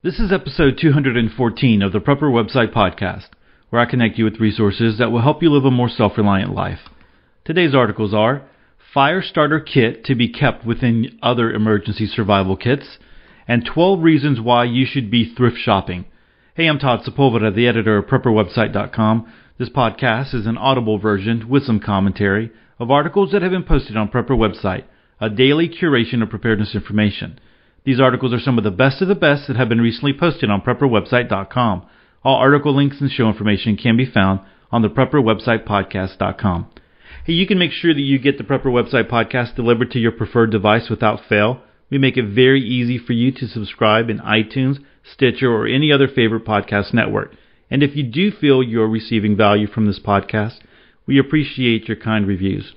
This is episode 214 of the Prepper Website Podcast, where I connect you with resources that will help you live a more self reliant life. Today's articles are Fire Starter Kit to be kept within other emergency survival kits, and 12 reasons why you should be thrift shopping. Hey, I'm Todd Sepulveda, the editor of PrepperWebsite.com. This podcast is an audible version with some commentary of articles that have been posted on Prepper Website, a daily curation of preparedness information. These articles are some of the best of the best that have been recently posted on PrepperWebsite.com. All article links and show information can be found on the PrepperWebsitePodcast.com. Hey, you can make sure that you get the Prepper Website Podcast delivered to your preferred device without fail. We make it very easy for you to subscribe in iTunes, Stitcher, or any other favorite podcast network. And if you do feel you're receiving value from this podcast, we appreciate your kind reviews.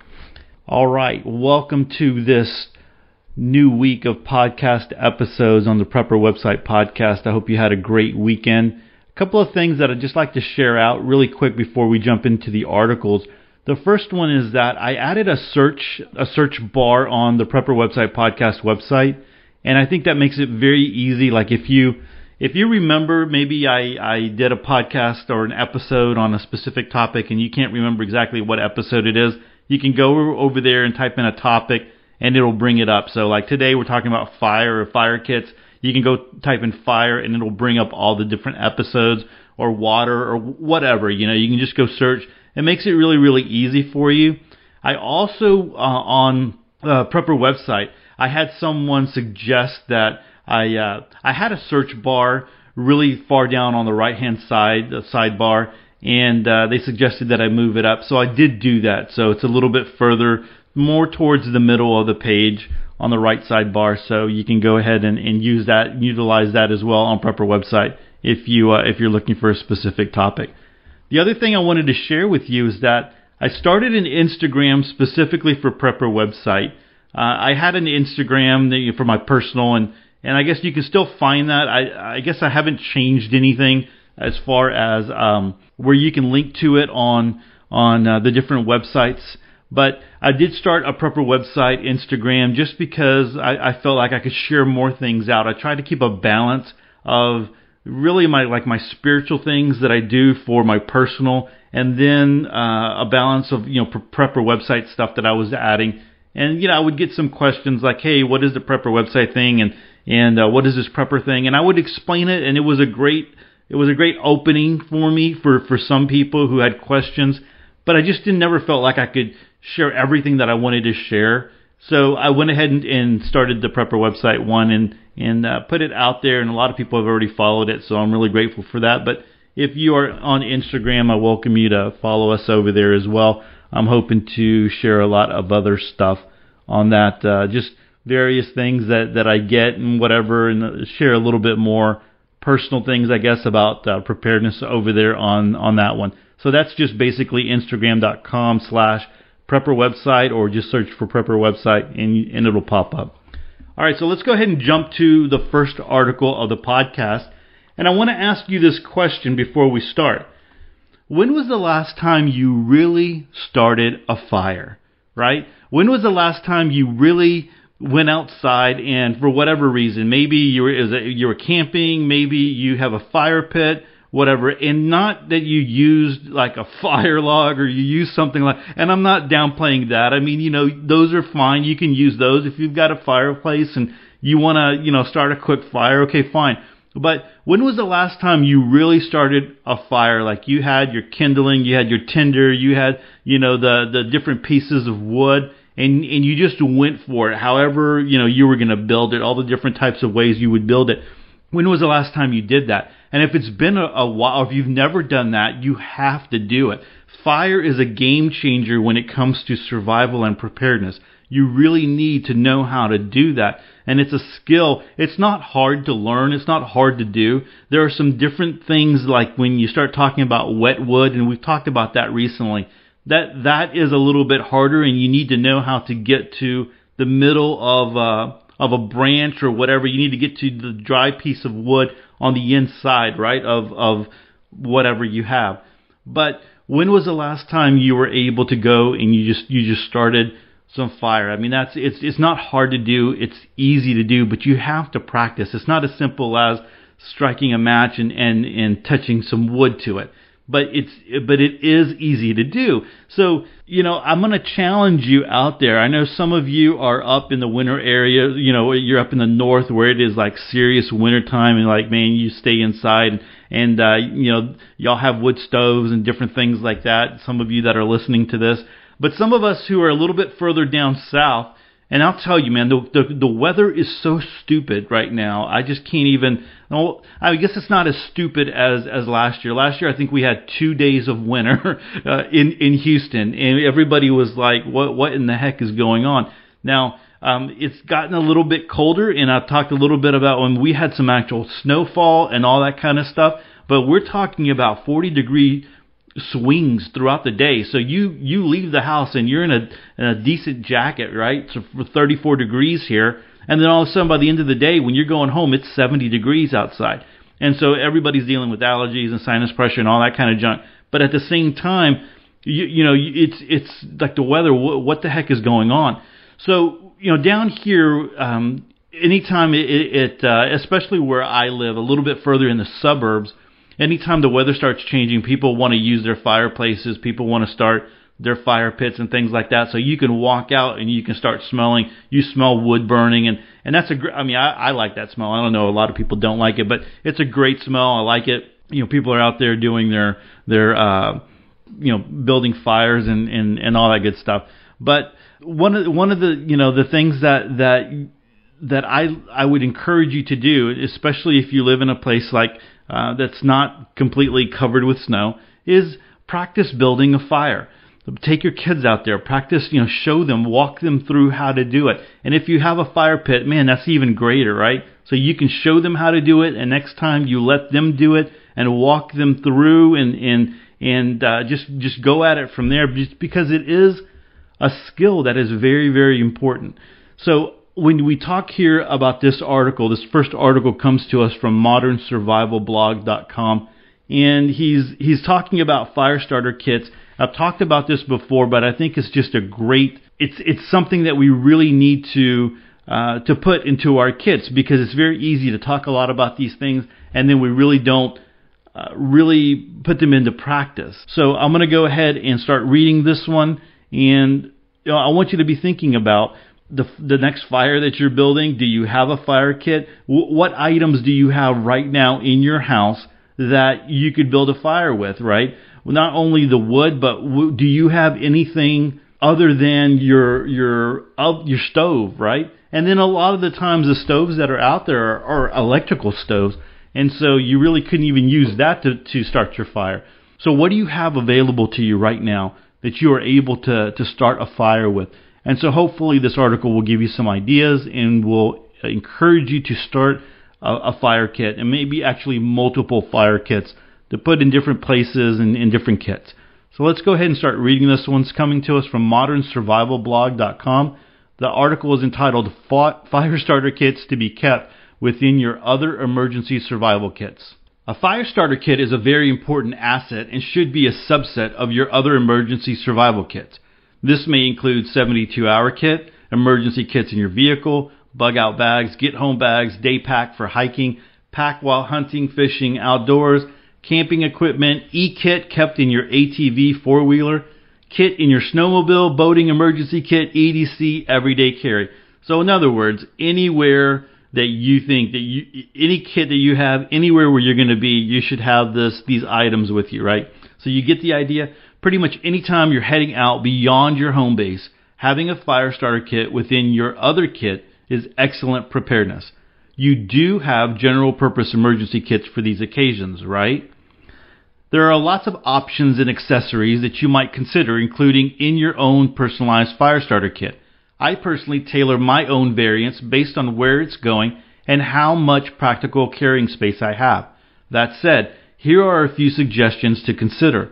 All right, welcome to this new week of podcast episodes on the Prepper Website podcast. I hope you had a great weekend. A couple of things that I'd just like to share out really quick before we jump into the articles. The first one is that I added a search a search bar on the Prepper Website podcast website, and I think that makes it very easy. Like if you if you remember, maybe I, I did a podcast or an episode on a specific topic and you can't remember exactly what episode it is, you can go over there and type in a topic and it'll bring it up. So like today we're talking about fire or fire kits. You can go type in fire and it'll bring up all the different episodes or water or whatever. You know, you can just go search. It makes it really, really easy for you. I also, uh, on uh, Prepper website, I had someone suggest that I, uh, I had a search bar really far down on the right hand side, the sidebar, and uh, they suggested that I move it up. So I did do that. So it's a little bit further more towards the middle of the page on the right side bar. So you can go ahead and, and use that, utilize that as well on Prepper website if you uh, if you're looking for a specific topic. The other thing I wanted to share with you is that I started an Instagram specifically for Prepper website. Uh, I had an Instagram for my personal, and and I guess you can still find that. I I guess I haven't changed anything as far as um, where you can link to it on on uh, the different websites. But I did start a Prepper website, Instagram, just because I, I felt like I could share more things out. I tried to keep a balance of really my like my spiritual things that I do for my personal, and then uh, a balance of you know Prepper website stuff that I was adding. And you know I would get some questions like, hey, what is the Prepper website thing, and and uh, what is this Prepper thing, and I would explain it, and it was a great it was a great opening for me for for some people who had questions, but I just didn't never felt like I could share everything that I wanted to share. So I went ahead and, and started the Prepper website one and and uh, put it out there, and a lot of people have already followed it. So I'm really grateful for that. But if you are on Instagram, I welcome you to follow us over there as well. I'm hoping to share a lot of other stuff on that, uh, just various things that that I get and whatever, and uh, share a little bit more personal things, I guess, about uh, preparedness over there on on that one. So that's just basically Instagram.com slash Prepper website or just search for Prepper website and, and it'll pop up. All right, so let's go ahead and jump to the first article of the podcast. And I want to ask you this question before we start. When was the last time you really started a fire? Right? When was the last time you really went outside and for whatever reason, maybe you were you were camping, maybe you have a fire pit, whatever, and not that you used like a fire log or you use something like. And I'm not downplaying that. I mean, you know, those are fine. You can use those if you've got a fireplace and you want to, you know, start a quick fire. Okay, fine. But when was the last time you really started a fire? Like you had your kindling, you had your tinder, you had, you know, the the different pieces of wood and and you just went for it. However, you know, you were going to build it, all the different types of ways you would build it. When was the last time you did that? And if it's been a, a while, if you've never done that, you have to do it. Fire is a game changer when it comes to survival and preparedness. You really need to know how to do that. And it's a skill. It's not hard to learn. It's not hard to do. There are some different things like when you start talking about wet wood, and we've talked about that recently. That that is a little bit harder, and you need to know how to get to the middle of uh, of a branch or whatever. You need to get to the dry piece of wood on the inside, right, of of whatever you have. But when was the last time you were able to go and you just you just started some fire? I mean, that's it's it's not hard to do. It's easy to do, but you have to practice. It's not as simple as striking a match and, and, and touching some wood to it but it's but it is easy to do. So you know I'm going to challenge you out there. I know some of you are up in the winter area. You know you're up in the north where it is like serious winter time, and like man, you stay inside and uh, you know y'all have wood stoves and different things like that. Some of you that are listening to this, but some of us who are a little bit further down south and I'll tell you, man, the, the the weather is so stupid right now. I just can't even. Well, I guess it's not as stupid as as last year. Last year, I think we had two days of winter uh, in in Houston, and everybody was like, "What what in the heck is going on?" Now, um, it's gotten a little bit colder, and I've talked a little bit about when we had some actual snowfall and all that kind of stuff. But we're talking about 40 degree swings throughout the day. So you you leave the house and you're in a in a decent jacket, right? So for 34 degrees here, and then all of a sudden by the end of the day, when you're going home, it's 70 degrees outside. And so everybody's dealing with allergies and sinus pressure and all that kind of junk. But at the same time, you you know it's it's like the weather. What, what the heck is going on? So you know down here. Um, anytime it, it uh, especially where I live, a little bit further in the suburbs, anytime the weather starts changing, people want to use their fireplaces. People want to start their fire pits and things like that. So you can walk out and you can start smelling. You smell wood burning, and and that's a. Gr- I mean, I, I like that smell. I don't know. A lot of people don't like it, but it's a great smell. I like it. You know, people are out there doing their their uh, you know building fires and and and all that good stuff. But one of one of the you know the things that that that I I would encourage you to do, especially if you live in a place like uh, that's not completely covered with snow is practice building a fire. Take your kids out there, practice, you know, show them, walk them through how to do it. And if you have a fire pit, man, that's even greater, right? So you can show them how to do it, and next time you let them do it and walk them through and and and uh, just just go at it from there, just because it is a skill that is very very important. So when we talk here about this article, this first article comes to us from modernsurvivalblog.com, and he's he's talking about fire starter kits. I've talked about this before, but I think it's just a great. It's it's something that we really need to uh, to put into our kits because it's very easy to talk a lot about these things, and then we really don't. Uh, really put them into practice. So I'm going to go ahead and start reading this one, and you know, I want you to be thinking about the the next fire that you're building? Do you have a fire kit? W- what items do you have right now in your house that you could build a fire with? Right, not only the wood, but w- do you have anything other than your your uh, your stove? Right, and then a lot of the times the stoves that are out there are, are electrical stoves, and so you really couldn't even use that to to start your fire. So what do you have available to you right now that you are able to to start a fire with? And so hopefully this article will give you some ideas and will encourage you to start a, a fire kit and maybe actually multiple fire kits to put in different places and in different kits. So let's go ahead and start reading this one's coming to us from modernsurvivalblog.com. The article is entitled Fire Starter Kits to be Kept Within Your Other Emergency Survival Kits. A fire starter kit is a very important asset and should be a subset of your other emergency survival kits. This may include 72 hour kit, emergency kits in your vehicle, bug out bags, get home bags, day pack for hiking, pack while hunting, fishing, outdoors, camping equipment, e-kit kept in your ATV four wheeler, kit in your snowmobile, boating emergency kit, EDC, everyday carry. So in other words, anywhere that you think that you any kit that you have anywhere where you're going to be, you should have this these items with you, right? So you get the idea pretty much anytime you're heading out beyond your home base, having a fire starter kit within your other kit is excellent preparedness. You do have general purpose emergency kits for these occasions, right? There are lots of options and accessories that you might consider including in your own personalized fire starter kit. I personally tailor my own variants based on where it's going and how much practical carrying space I have. That said, here are a few suggestions to consider.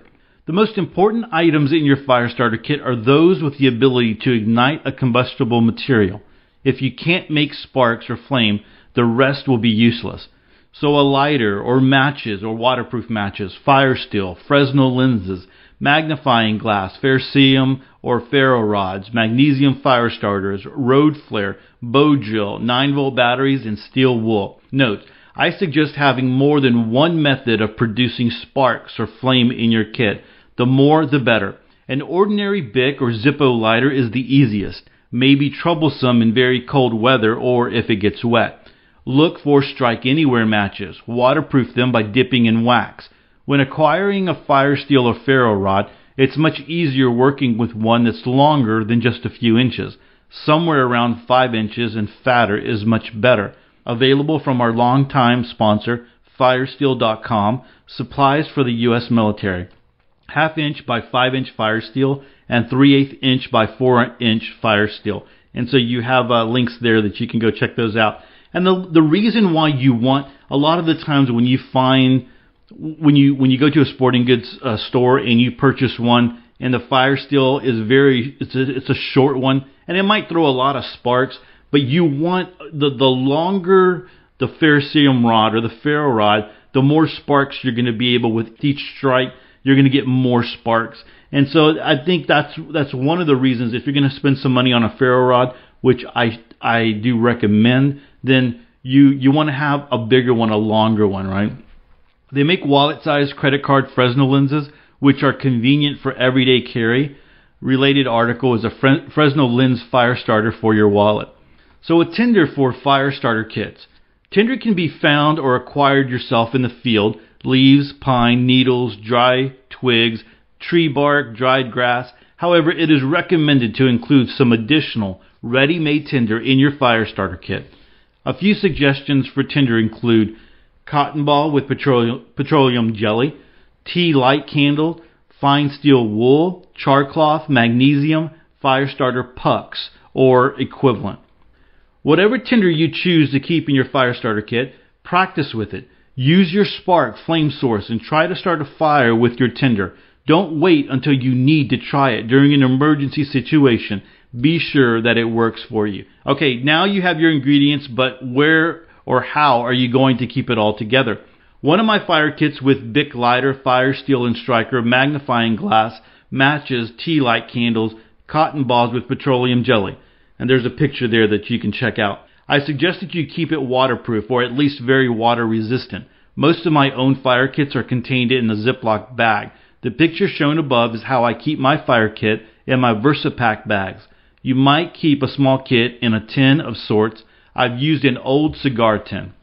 The most important items in your fire starter kit are those with the ability to ignite a combustible material. If you can't make sparks or flame, the rest will be useless. So a lighter or matches or waterproof matches, fire steel, Fresnel lenses, magnifying glass, ferrocerium or ferro rods, magnesium fire starters, road flare, bow drill, 9 volt batteries, and steel wool. Note, I suggest having more than one method of producing sparks or flame in your kit. The more, the better. An ordinary Bic or Zippo lighter is the easiest, may be troublesome in very cold weather or if it gets wet. Look for strike anywhere matches. Waterproof them by dipping in wax. When acquiring a fire steel or ferro rod, it's much easier working with one that's longer than just a few inches. Somewhere around 5 inches and fatter is much better available from our longtime sponsor, Firesteel.com, supplies for the U.S. military. Half inch by 5 inch fire steel and 3 8 inch by 4 inch fire steel. And so you have uh, links there that you can go check those out. And the the reason why you want a lot of the times when you find when you when you go to a sporting goods uh, store and you purchase one and the fire steel is very it's a, it's a short one and it might throw a lot of sparks but you want the the longer the ferrocerium rod or the ferro rod, the more sparks you're going to be able with each strike. You're going to get more sparks, and so I think that's that's one of the reasons. If you're going to spend some money on a ferro rod, which I I do recommend, then you you want to have a bigger one, a longer one, right? They make wallet-sized credit card Fresnel lenses, which are convenient for everyday carry. Related article is a Fresnel lens fire starter for your wallet. So a tinder for fire starter kits. Tinder can be found or acquired yourself in the field, leaves, pine, needles, dry twigs, tree bark, dried grass. However, it is recommended to include some additional ready-made tinder in your fire starter kit. A few suggestions for tinder include cotton ball with petroleum, petroleum jelly, tea light candle, fine steel wool, char cloth, magnesium, fire starter pucks, or equivalent. Whatever tinder you choose to keep in your fire starter kit, practice with it. Use your spark flame source and try to start a fire with your tinder. Don't wait until you need to try it during an emergency situation. Be sure that it works for you. Okay, now you have your ingredients, but where or how are you going to keep it all together? One of my fire kits with Bic lighter, fire steel, and striker, magnifying glass, matches, tea light candles, cotton balls with petroleum jelly and there's a picture there that you can check out. I suggest that you keep it waterproof or at least very water resistant. Most of my own fire kits are contained in a Ziploc bag. The picture shown above is how I keep my fire kit in my VersaPack bags. You might keep a small kit in a tin of sorts. I've used an old cigar tin.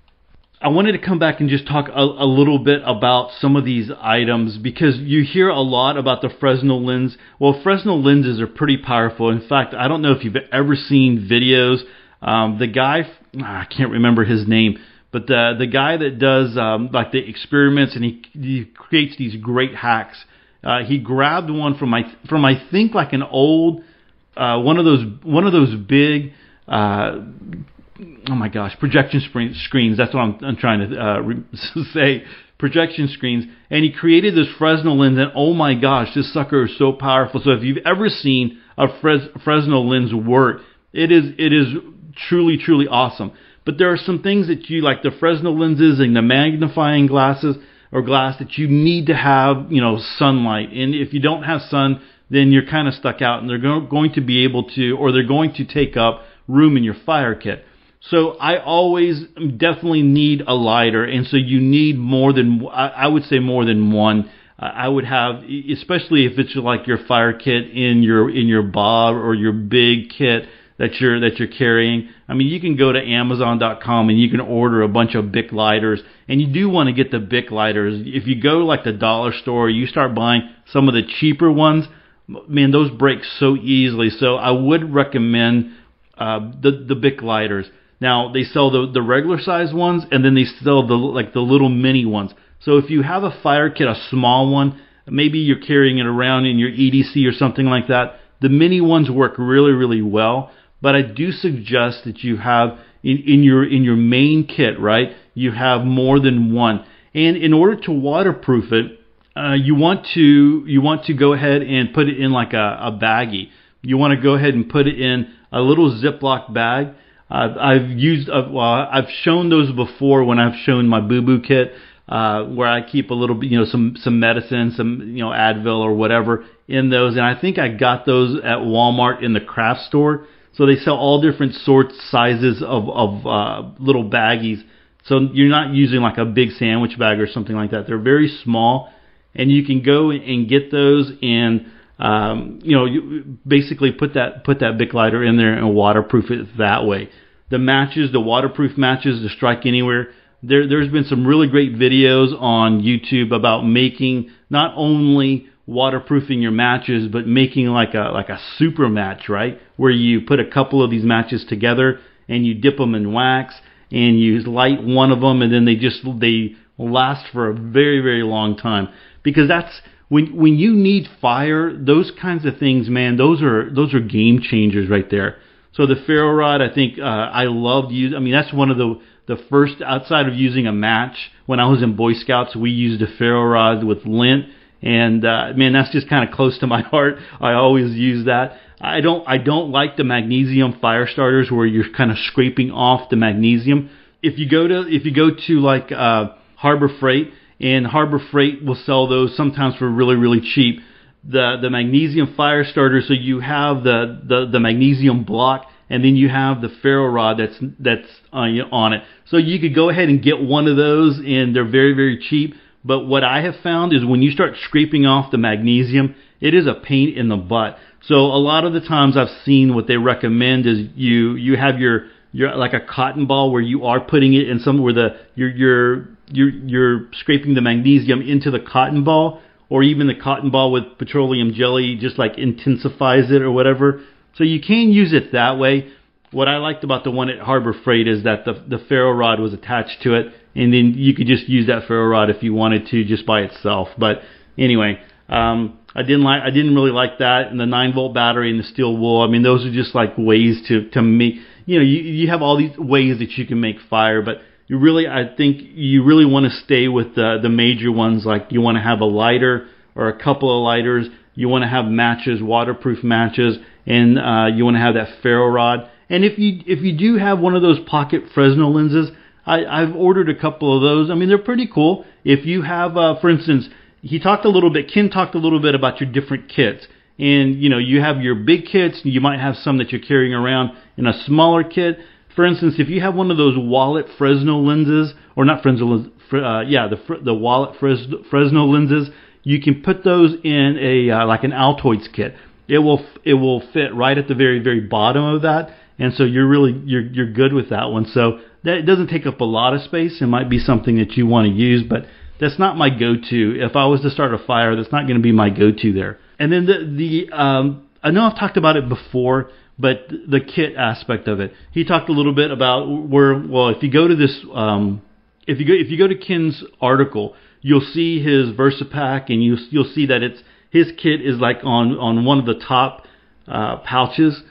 I wanted to come back and just talk a, a, little bit about some of these items because you hear a lot about the Fresnel lens. Well, Fresnel lenses are pretty powerful. In fact, I don't know if you've ever seen videos. Um, the guy, ah, I can't remember his name, but the the guy that does um, like the experiments and he, he creates these great hacks. Uh, he grabbed one from my from I think like an old uh, one of those one of those big uh, oh my gosh, projection screens. That's what I'm, I'm trying to uh, re- say. Projection screens, and he created this Fresnel lens, and oh my gosh, this sucker is so powerful. So if you've ever seen a Fres- Fresnel lens work, it is it is truly truly awesome. But there are some things that you like the Fresnel lenses and the magnifying glasses or glass that you need to have, you know, sunlight. And if you don't have sun, then you're kind of stuck out, and they're go- going to be able to, or they're going to take up room in your fire kit. So I always um, definitely need a lighter, and so you need more than I would say more than one. I would have, especially if it's like your fire kit in your in your bob or your big kit that you're that you're carrying. I mean, you can go to Amazon.com and you can order a bunch of Bic lighters, and you do want to get the Bic lighters. If you go like the dollar store, you start buying some of the cheaper ones. Man, those break so easily. So I would recommend uh, the the Bic lighters. Now they sell the the regular size ones, and then they sell the like the little mini ones. So if you have a fire kit, a small one, maybe you're carrying it around in your EDC or something like that. The mini ones work really really well, but I do suggest that you have in, in your in your main kit, right? You have more than one, and in order to waterproof it, uh, you want to you want to go ahead and put it in like a, a baggie. You want to go ahead and put it in a little Ziploc bag I've, I've used, uh, well, I've shown those before when I've shown my Boo Boo kit, uh, where I keep a little you know, some some medicine, some you know Advil or whatever in those, and I think I got those at Walmart in the craft store. So they sell all different sorts, sizes of of uh, little baggies. So you're not using like a big sandwich bag or something like that. They're very small, and you can go and get those and um, you know you basically put that put that Bic lighter in there and waterproof it that way. The matches, the waterproof matches, the Strike Anywhere. There, there's been some really great videos on YouTube about making not only waterproofing your matches, but making like a like a super match, right? Where you put a couple of these matches together and you dip them in wax and you light one of them and then they just they last for a very very long time. Because that's when when you need fire those kinds of things man those are those are game changers right there. So the ferro rod i think uh, i loved use i mean that's one of the the first outside of using a match when i was in boy scouts we used a ferro rod with lint and uh, man that's just kind of close to my heart i always use that I don't I don't like the magnesium fire starters where you're kind of scraping off the magnesium. If you go to if you go to like uh, Harbor Freight and Harbor Freight will sell those sometimes for really really cheap. The the magnesium fire starter so you have the the, the magnesium block and then you have the ferro rod that's that's on, on it. So you could go ahead and get one of those and they're very very cheap. But what I have found is when you start scraping off the magnesium, it is a pain in the butt. So a lot of the times I've seen what they recommend is you you have your your like a cotton ball where you are putting it in some where the you're you're you're you're scraping the magnesium into the cotton ball or even the cotton ball with petroleum jelly just like intensifies it or whatever. So you can use it that way. What I liked about the one at Harbor Freight is that the the ferro rod was attached to it, and then you could just use that ferro rod if you wanted to just by itself. But anyway, um, I didn't like I didn't really like that and the nine volt battery and the steel wool. I mean those are just like ways to to make you know you you have all these ways that you can make fire, but you really I think you really want to stay with the the major ones like you want to have a lighter or a couple of lighters. You want to have matches, waterproof matches, and uh, you want to have that ferro rod. And if you if you do have one of those pocket Fresnel lenses, I, I've ordered a couple of those. I mean they're pretty cool. If you have, uh, for instance, he talked a little bit. Ken talked a little bit about your different kits, and you know you have your big kits. You might have some that you're carrying around in a smaller kit. For instance, if you have one of those wallet Fresnel lenses, or not Fresnel, uh, yeah, the the wallet Fresnel lenses, you can put those in a uh, like an Altoids kit. It will it will fit right at the very very bottom of that, and so you're really you're you're good with that one. So that it doesn't take up a lot of space. It might be something that you want to use, but that's not my go-to. If I was to start a fire, that's not going to be my go-to there. And then the the um, I know I've talked about it before, but the kit aspect of it. He talked a little bit about where well, if you go to this um, if you go if you go to Ken's article, you'll see his VersaPack, and you you'll see that it's his kit is like on on one of the top uh, pouches,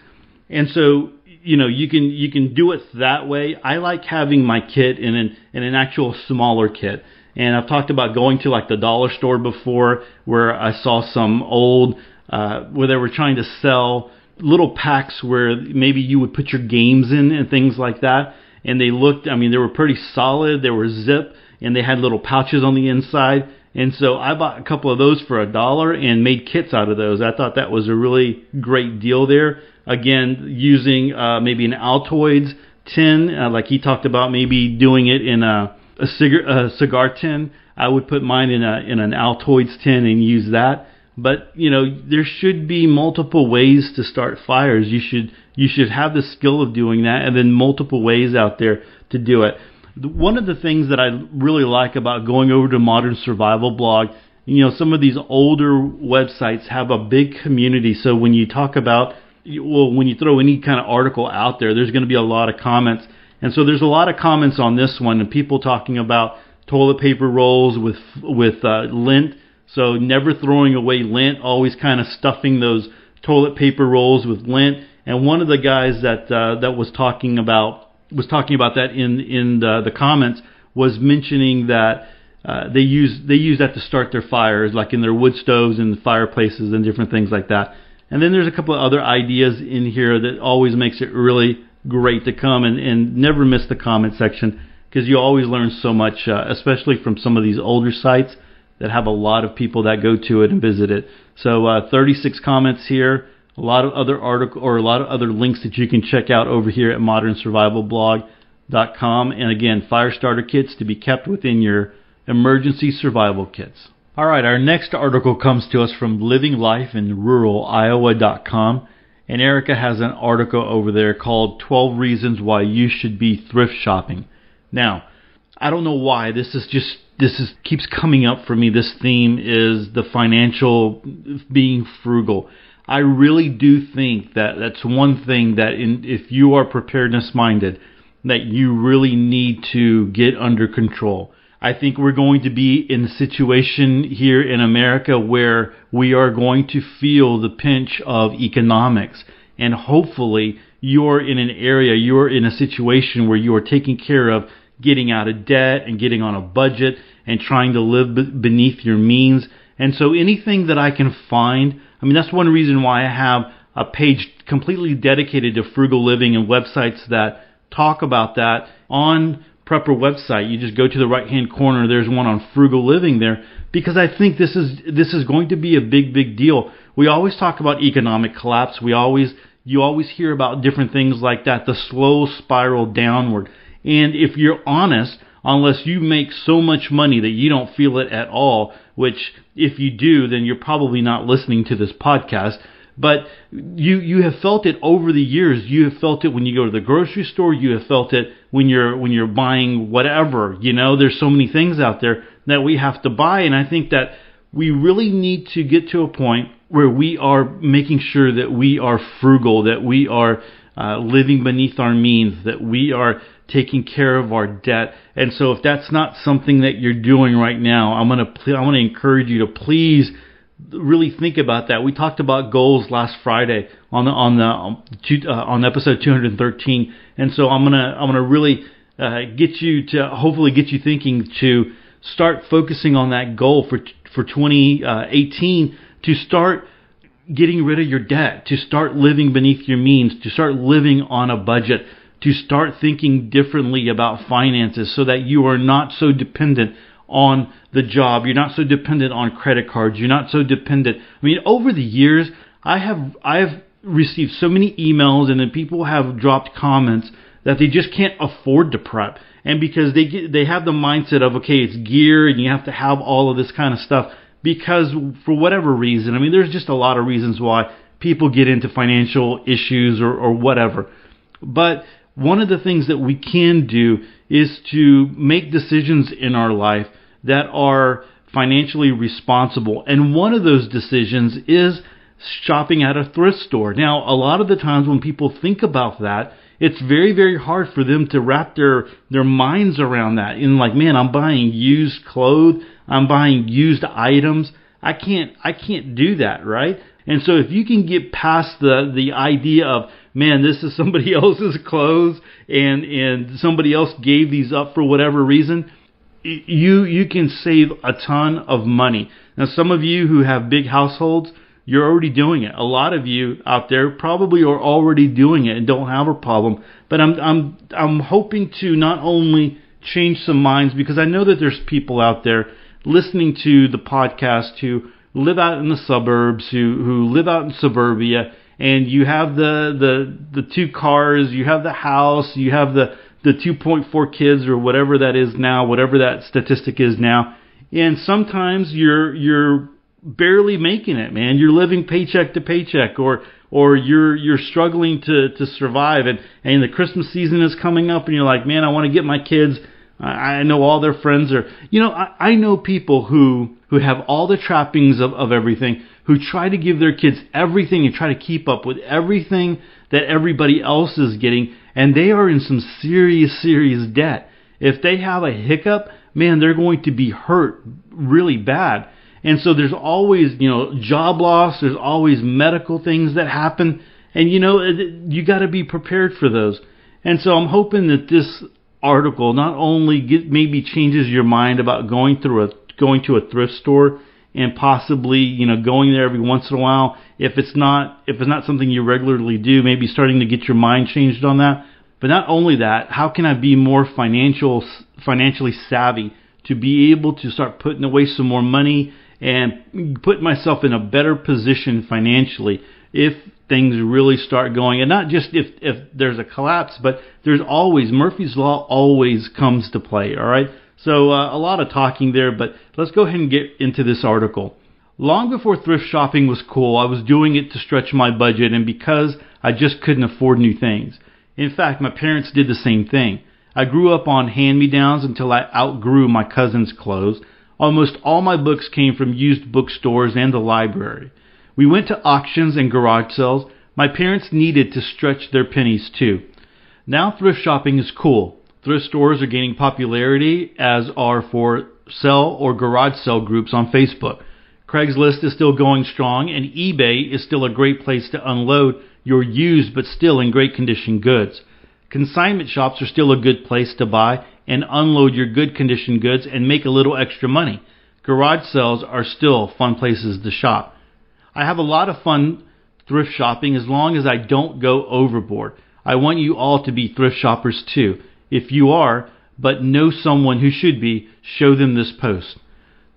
and so you know you can you can do it that way. I like having my kit in an in an actual smaller kit. And I've talked about going to like the dollar store before where I saw some old, uh, where they were trying to sell little packs where maybe you would put your games in and things like that. And they looked, I mean, they were pretty solid. They were zip and they had little pouches on the inside. And so I bought a couple of those for a dollar and made kits out of those. I thought that was a really great deal there. Again, using uh, maybe an Altoids tin, uh, like he talked about, maybe doing it in a a cigar a cigar tin. I would put mine in a in an Altoids tin and use that. But you know there should be multiple ways to start fires. You should you should have the skill of doing that, and then multiple ways out there to do it. One of the things that I really like about going over to Modern Survival Blog, you know, some of these older websites have a big community. So when you talk about, well, when you throw any kind of article out there, there's going to be a lot of comments and so there's a lot of comments on this one, and people talking about toilet paper rolls with with uh, lint. So never throwing away lint, always kind of stuffing those toilet paper rolls with lint. And one of the guys that uh, that was talking about was talking about that in in the, the comments was mentioning that uh, they use they use that to start their fires, like in their wood stoves and fireplaces and different things like that. And then there's a couple of other ideas in here that always makes it really great to come and, and never miss the comment section because you always learn so much, uh, especially from some of these older sites that have a lot of people that go to it and visit it. So uh, 36 comments here, a lot of other article or a lot of other links that you can check out over here at Modern Survival Blog. firestarterkit.com. And again, fire starter kits to be kept within your emergency survival kits. All right, our next article comes to us from livinglifeinruraliowa.com. And Erica has an article over there called 12 Reasons Why You Should Be Thrift Shopping. Now, I don't know why this is just this is keeps coming up for me. This theme is the financial being frugal. I really do think that that's one thing that in, if you are preparedness minded, that you really need to get under control. I think we're going to be in a situation here in America where we are going to feel the pinch of economics. And hopefully, you're in an area, you're in a situation where you are taking care of getting out of debt and getting on a budget and trying to live beneath your means. And so anything that I can find, I mean, that's one reason why I have a page completely dedicated to frugal living and websites that talk about that on Prepper website. You just go to the right hand corner. There's one on frugal living there because I think this is this is going to be a big big deal. We always talk about economic collapse. We always you always hear about different things like that, the slow spiral downward. And if you're honest, unless you make so much money that you don't feel it at all, which if you do, then you're probably not listening to this podcast. But you you have felt it over the years. You have felt it when you go to the grocery store. You have felt it when you're when you're buying whatever. You know, there's so many things out there that we have to buy, and I think that we really need to get to a point where we are making sure that we are frugal, that we are uh, living beneath our means, that we are taking care of our debt. And so if that's not something that you're doing right now, I'm going to I want to encourage you to please really think about that. We talked about goals last Friday on the on the um, uh, on episode 213, and so I'm gonna I'm gonna really uh, get you to hopefully get you thinking to start focusing on that goal for for 2018 to start getting rid of your debt, to start living beneath your means, to start living on a budget to start thinking differently about finances so that you are not so dependent on the job. You're not so dependent on credit cards. You're not so dependent. I mean, over the years, I have I've received so many emails and then people have dropped comments that they just can't afford to prep. And because they get, they have the mindset of okay, it's gear and you have to have all of this kind of stuff because for whatever reason, I mean, there's just a lot of reasons why people get into financial issues or, or whatever. But one of the things that we can do is to make decisions in our life that are financially responsible. And one of those decisions is shopping at a thrift store. Now, a lot of the times when people think about that, it's very, very hard for them to wrap their, their minds around that. In like, man, I'm buying used clothes, I'm buying used items. I can't, I can't do that, right? And so if you can get past the, the idea of, man, this is somebody else's clothes and, and somebody else gave these up for whatever reason, you, you can save a ton of money. Now, some of you who have big households, you're already doing it. A lot of you out there probably are already doing it and don't have a problem. But I'm, I'm, I'm hoping to not only change some minds because I know that there's people out there listening to the podcast who live out in the suburbs, who who live out in suburbia, and you have the the the two cars, you have the house, you have the the 2.4 kids or whatever that is now, whatever that statistic is now, and sometimes you're you're barely making it, man. You're living paycheck to paycheck, or or you're you're struggling to to survive, and and the Christmas season is coming up, and you're like, man, I want to get my kids. I know all their friends are, you know, I, I know people who, who have all the trappings of, of everything, who try to give their kids everything and try to keep up with everything that everybody else is getting, and they are in some serious, serious debt. If they have a hiccup, man, they're going to be hurt really bad. And so there's always, you know, job loss, there's always medical things that happen, and you know, you got to be prepared for those. And so I'm hoping that this article not only get, maybe changes your mind about going through a going to a thrift store and possibly you know going there every once in a while if it's not if it's not something you regularly do maybe starting to get your mind changed on that but not only that how can i be more financial financially savvy to be able to start putting away some more money and put myself in a better position financially if things really start going. And not just if, if there's a collapse, but there's always, Murphy's Law always comes to play, all right? So uh, a lot of talking there, but let's go ahead and get into this article. Long before thrift shopping was cool, I was doing it to stretch my budget and because I just couldn't afford new things. In fact, my parents did the same thing. I grew up on hand-me-downs until I outgrew my cousin's clothes. Almost all my books came from used bookstores and the library. We went to auctions and garage sales. My parents needed to stretch their pennies too. Now thrift shopping is cool. Thrift stores are gaining popularity, as are for sell or garage sale groups on Facebook. Craigslist is still going strong, and eBay is still a great place to unload your used but still in great condition goods. Consignment shops are still a good place to buy and unload your good condition goods and make a little extra money. Garage sales are still fun places to shop. I have a lot of fun thrift shopping as long as I don't go overboard. I want you all to be thrift shoppers too. If you are, but know someone who should be, show them this post.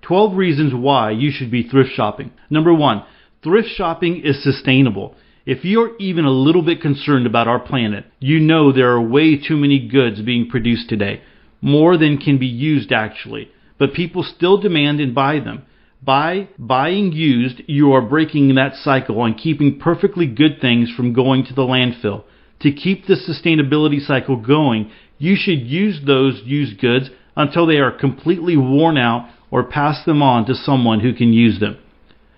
12 reasons why you should be thrift shopping. Number one, thrift shopping is sustainable. If you're even a little bit concerned about our planet, you know there are way too many goods being produced today. More than can be used actually. But people still demand and buy them. By buying used, you are breaking that cycle and keeping perfectly good things from going to the landfill. To keep the sustainability cycle going, you should use those used goods until they are completely worn out or pass them on to someone who can use them.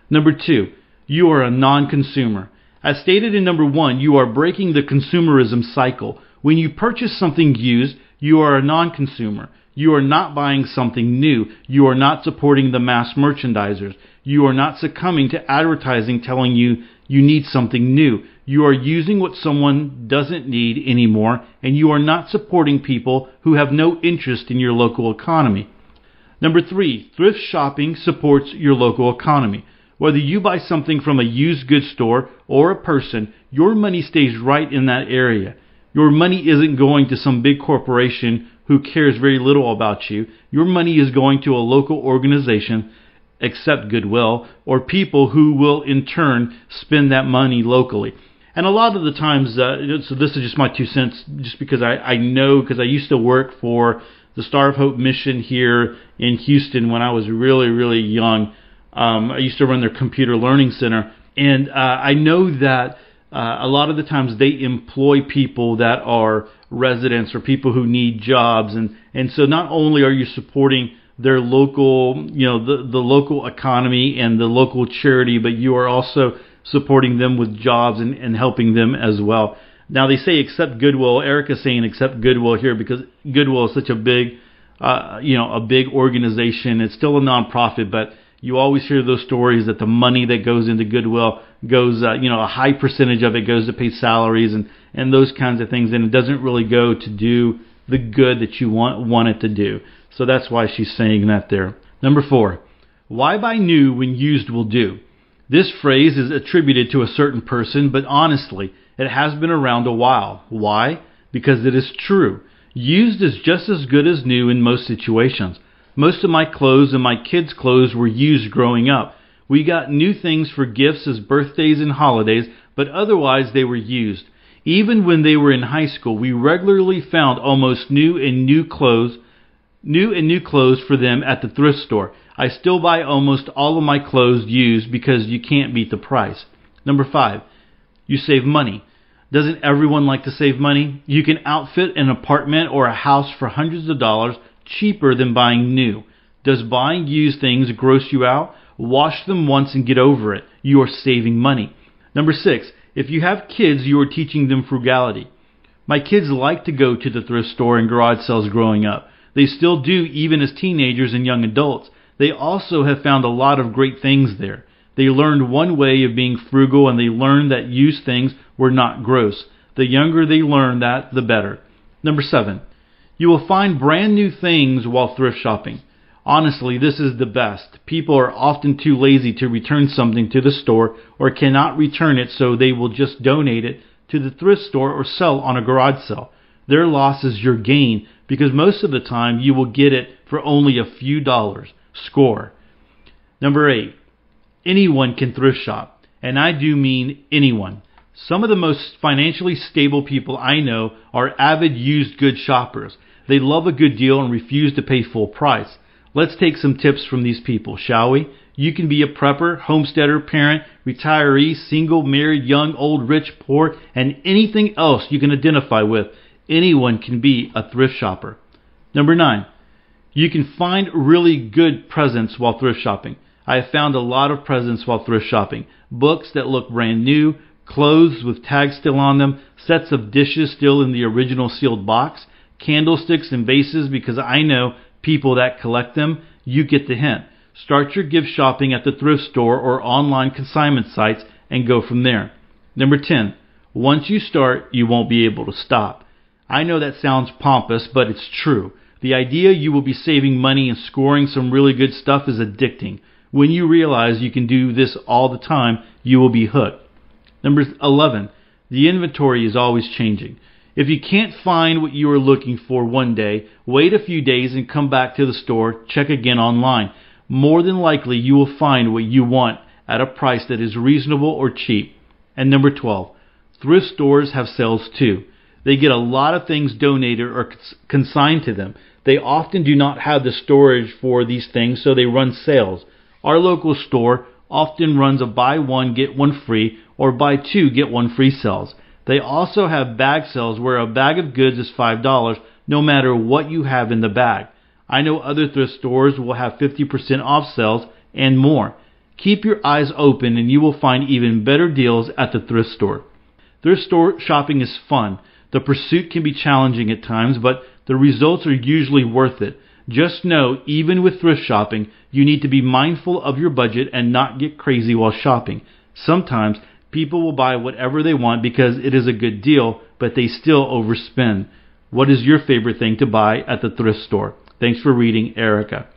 Number two, you are a non-consumer. As stated in number one, you are breaking the consumerism cycle. When you purchase something used, you are a non-consumer. You are not buying something new. You are not supporting the mass merchandisers. You are not succumbing to advertising telling you you need something new. You are using what someone doesn't need anymore, and you are not supporting people who have no interest in your local economy. Number three, thrift shopping supports your local economy. Whether you buy something from a used goods store or a person, your money stays right in that area. Your money isn't going to some big corporation who cares very little about you. Your money is going to a local organization, except Goodwill, or people who will in turn spend that money locally. And a lot of the times, uh, so this is just my two cents, just because I, I know, because I used to work for the Star of Hope mission here in Houston when I was really, really young. Um, I used to run their computer learning center, and uh, I know that uh, a lot of the times they employ people that are residents or people who need jobs, and and so not only are you supporting their local, you know, the the local economy and the local charity, but you are also supporting them with jobs and, and helping them as well. Now they say accept Goodwill. Erica's saying accept Goodwill here because Goodwill is such a big, uh, you know, a big organization. It's still a nonprofit, but you always hear those stories that the money that goes into Goodwill goes, uh, you know, a high percentage of it goes to pay salaries and and those kinds of things, and it doesn't really go to do the good that you want want it to do. So that's why she's saying that there. Number four, why buy new when used will do? This phrase is attributed to a certain person, but honestly, it has been around a while. Why? Because it is true. Used is just as good as new in most situations. Most of my clothes and my kids' clothes were used growing up. We got new things for gifts as birthdays and holidays, but otherwise they were used. Even when they were in high school, we regularly found almost new and new clothes, new and new clothes for them at the thrift store. I still buy almost all of my clothes used because you can't beat the price. Number 5. You save money. Doesn't everyone like to save money? You can outfit an apartment or a house for hundreds of dollars cheaper than buying new. Does buying used things gross you out? Wash them once and get over it. You are saving money. Number six, if you have kids, you are teaching them frugality. My kids like to go to the thrift store and garage sales growing up. They still do even as teenagers and young adults. They also have found a lot of great things there. They learned one way of being frugal and they learned that used things were not gross. The younger they learn that, the better. Number seven, you will find brand new things while thrift shopping. Honestly, this is the best. People are often too lazy to return something to the store or cannot return it, so they will just donate it to the thrift store or sell on a garage sale. Their loss is your gain because most of the time you will get it for only a few dollars. Score. Number eight, anyone can thrift shop, and I do mean anyone. Some of the most financially stable people I know are avid used goods shoppers. They love a good deal and refuse to pay full price. Let's take some tips from these people, shall we? You can be a prepper, homesteader, parent, retiree, single, married, young, old, rich, poor, and anything else you can identify with. Anyone can be a thrift shopper. Number nine, you can find really good presents while thrift shopping. I have found a lot of presents while thrift shopping. Books that look brand new, clothes with tags still on them, sets of dishes still in the original sealed box, candlesticks and vases because I know people that collect them. You get the hint. Start your gift shopping at the thrift store or online consignment sites and go from there. Number 10. Once you start, you won't be able to stop. I know that sounds pompous, but it's true. The idea you will be saving money and scoring some really good stuff is addicting. When you realize you can do this all the time, you will be hooked. Number 11. The inventory is always changing. If you can't find what you are looking for one day, wait a few days and come back to the store, check again online. More than likely, you will find what you want at a price that is reasonable or cheap. And number 12. Thrift stores have sales too. They get a lot of things donated or consigned to them. They often do not have the storage for these things, so they run sales. Our local store often runs a buy one, get one free, or buy two, get one free sales. They also have bag sales where a bag of goods is $5 no matter what you have in the bag. I know other thrift stores will have 50% off sales and more. Keep your eyes open and you will find even better deals at the thrift store. Thrift store shopping is fun. The pursuit can be challenging at times, but the results are usually worth it. Just know, even with thrift shopping, you need to be mindful of your budget and not get crazy while shopping. Sometimes people will buy whatever they want because it is a good deal, but they still overspend. What is your favorite thing to buy at the thrift store? Thanks for reading, Erica.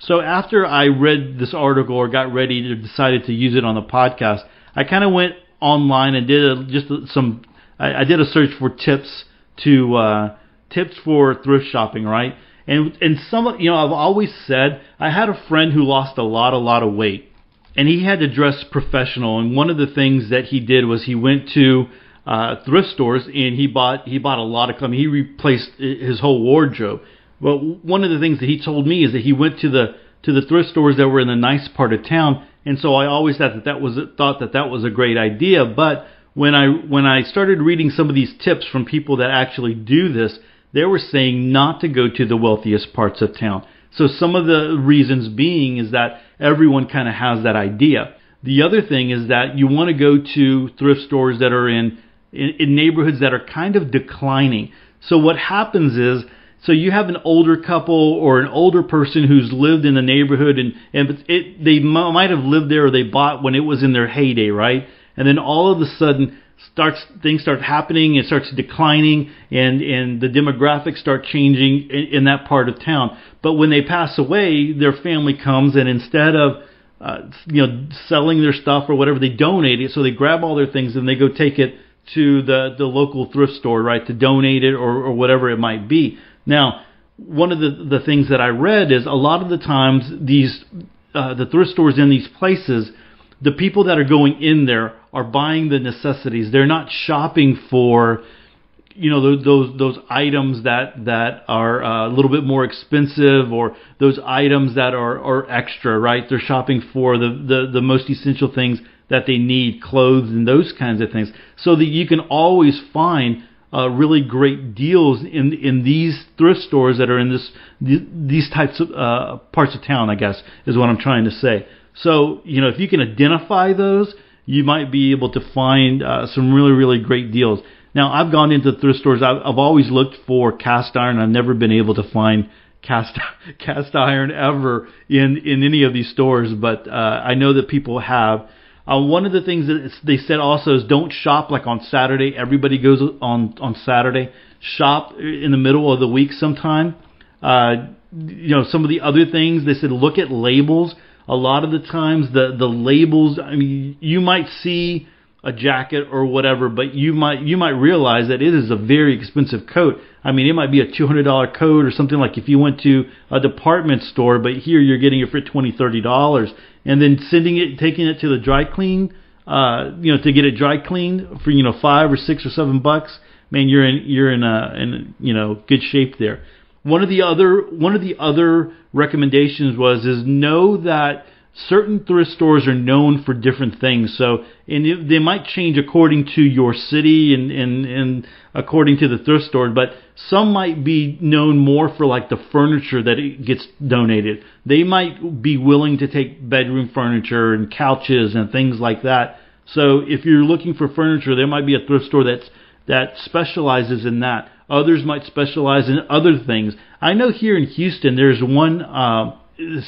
So after I read this article or got ready to decided to use it on the podcast, I kind of went online and did a, just some. I, I, did a search for tips to uh, tips for thrift shopping, right? And and some you know I've always said I had a friend who lost a lot a lot of weight, and he had to dress professional. And one of the things that he did was he went to uh, thrift stores and he bought he bought a lot of clothes. He replaced his whole wardrobe. But one of the things that he told me is that he went to the to the thrift stores that were in the nice part of town, and so I always thought that that was thought that that was a great idea. But when I when I started reading some of these tips from people that actually do this, they were saying not to go to the wealthiest parts of town. So some of the reasons being is that everyone kind of has that idea. The other thing is that you want to go to thrift stores that are in, in, in neighborhoods that are kind of declining. So what happens is so you have an older couple or an older person who's lived in the neighborhood and and it, they might have lived there or they bought when it was in their heyday, right? And then all of a sudden starts things start happening, it starts declining, and and the demographics start changing in, in that part of town. But when they pass away, their family comes and instead of uh, you know selling their stuff or whatever, they donate it. So they grab all their things and they go take it to the the local thrift store, right, to donate it or or whatever it might be. Now, one of the the things that I read is a lot of the times these uh, the thrift stores in these places the people that are going in there are buying the necessities. They're not shopping for you know those those, those items that that are uh, a little bit more expensive or those items that are are extra, right? They're shopping for the the, the most essential things that they need, clothes and those kinds of things. So that you can always find uh, really great deals in in these thrift stores that are in this these types of uh, parts of town. I guess is what I'm trying to say. So, you know, if you can identify those, you might be able to find uh, some really, really great deals. Now, I've gone into thrift stores. I've, I've always looked for cast iron. I've never been able to find cast cast iron ever in in any of these stores, but uh, I know that people have. Uh, one of the things that they said also is don't shop like on Saturday. Everybody goes on on Saturday. Shop in the middle of the week sometime. Uh, you know, some of the other things they said look at labels a lot of the times the the labels I mean you might see a jacket or whatever but you might you might realize that it is a very expensive coat I mean it might be a $200 coat or something like if you went to a department store but here you're getting it for 20 30 dollars and then sending it taking it to the dry clean uh, you know, to get it dry cleaned for you know five or six or seven bucks, man, you're in you're in a in you know good shape there. One of the other one of the other recommendations was is know that certain thrift stores are known for different things. So, and it, they might change according to your city and, and, and according to the thrift store, but some might be known more for like the furniture that it gets donated. They might be willing to take bedroom furniture and couches and things like that. So, if you're looking for furniture, there might be a thrift store that's that specializes in that. Others might specialize in other things. I know here in Houston, there's one. Uh,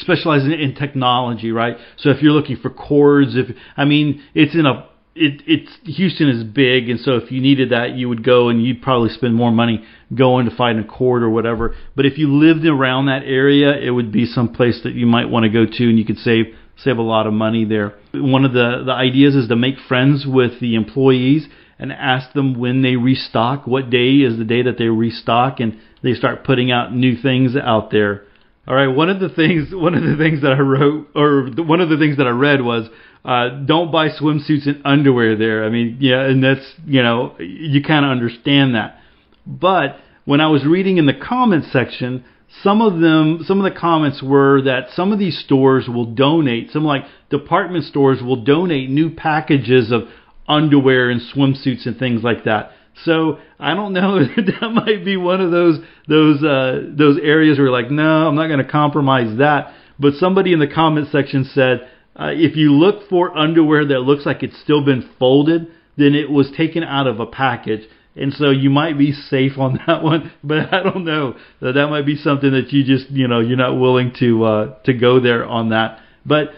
specializing in technology, right? So if you're looking for cords, if I mean, it's in a it it's Houston is big, and so if you needed that, you would go and you'd probably spend more money going to find a cord or whatever. But if you lived around that area, it would be some place that you might want to go to, and you could save save a lot of money there. One of the the ideas is to make friends with the employees and ask them when they restock, what day is the day that they restock, and they start putting out new things out there. All right, one of the things one of the things that I wrote or one of the things that I read was uh, don't buy swimsuits and underwear there. I mean, yeah, and that's you know you kind of understand that. But when I was reading in the comments section, some of them some of the comments were that some of these stores will donate, some like department stores will donate new packages of underwear and swimsuits and things like that. So I don't know. that might be one of those those uh, those areas where like, no, I'm not going to compromise that. But somebody in the comment section said, uh, if you look for underwear that looks like it's still been folded, then it was taken out of a package. And so you might be safe on that one, but I don't know. That that might be something that you just, you know, you're not willing to uh, to go there on that. But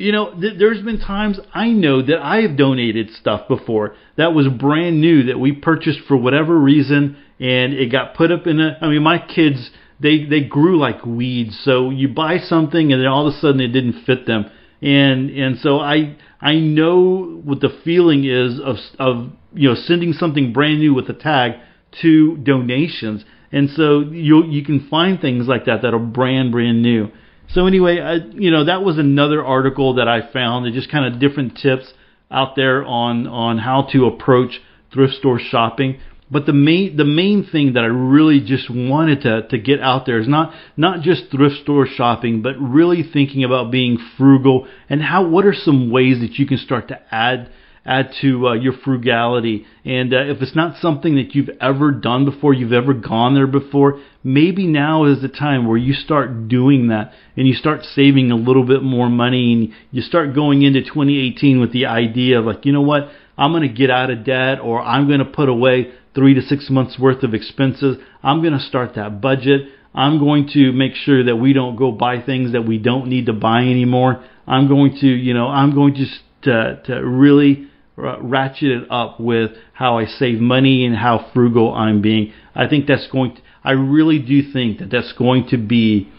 you know, th- there's been times I know that I have donated stuff before that was brand new that we purchased for whatever reason, and it got put up in a. I mean, my kids they they grew like weeds, so you buy something and then all of a sudden it didn't fit them, and and so I I know what the feeling is of of you know sending something brand new with a tag to donations, and so you you can find things like that that are brand brand new. So anyway, I, you know that was another article that I found that just kind of different tips out there on on how to approach thrift store shopping. But the main the main thing that I really just wanted to to get out there is not not just thrift store shopping, but really thinking about being frugal and how what are some ways that you can start to add add to uh, your frugality. And uh, if it's not something that you've ever done before, you've ever gone there before, maybe now is the time where you start doing that and you start saving a little bit more money and you start going into 2018 with the idea of like, you know what, I'm going to get out of debt or I'm going to put away three to six months worth of expenses. I'm going to start that budget. I'm going to make sure that we don't go buy things that we don't need to buy anymore. I'm going to, you know, I'm going to to, to really ratchet it up with how I save money and how frugal I'm being. I think that's going to, I really do think that that's going to be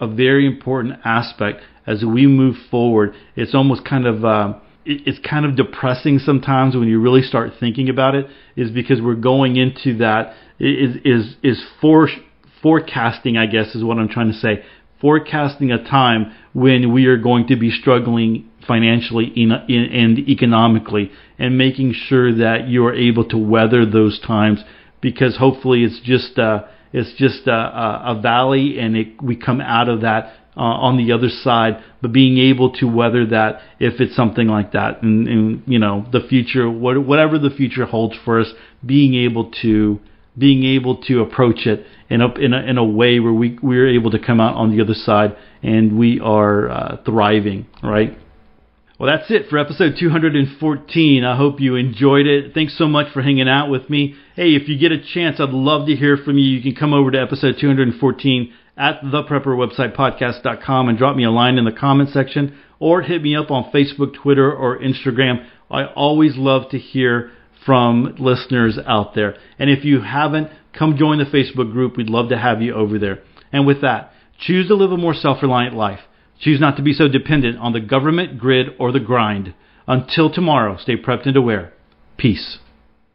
a very important aspect as we move forward. It's almost kind of, uh, it's kind of depressing sometimes when you really start thinking about it is because we're going into that is is is for, forecasting I guess is what I'm trying to say forecasting a time when we are going to be struggling financially and economically and making sure that you are able to weather those times because hopefully it's just uh, it's just a, a, valley and it, we come out of that uh, on the other side but being able to weather that if it's something like that and, and you know the future whatever the future holds for us being able to being able to approach it in a, in a, in a way where we, we're able to come out on the other side and we are uh, thriving, right? Well, that's it for episode 214. I hope you enjoyed it. Thanks so much for hanging out with me. Hey, if you get a chance, I'd love to hear from you. You can come over to episode 214 at theprepperwebsitepodcast.com and drop me a line in the comment section or hit me up on Facebook, Twitter, or Instagram. I always love to hear from listeners out there. And if you haven't, come join the Facebook group. We'd love to have you over there. And with that, choose to live a more self reliant life. Choose not to be so dependent on the government, grid, or the grind. Until tomorrow, stay prepped and aware. Peace.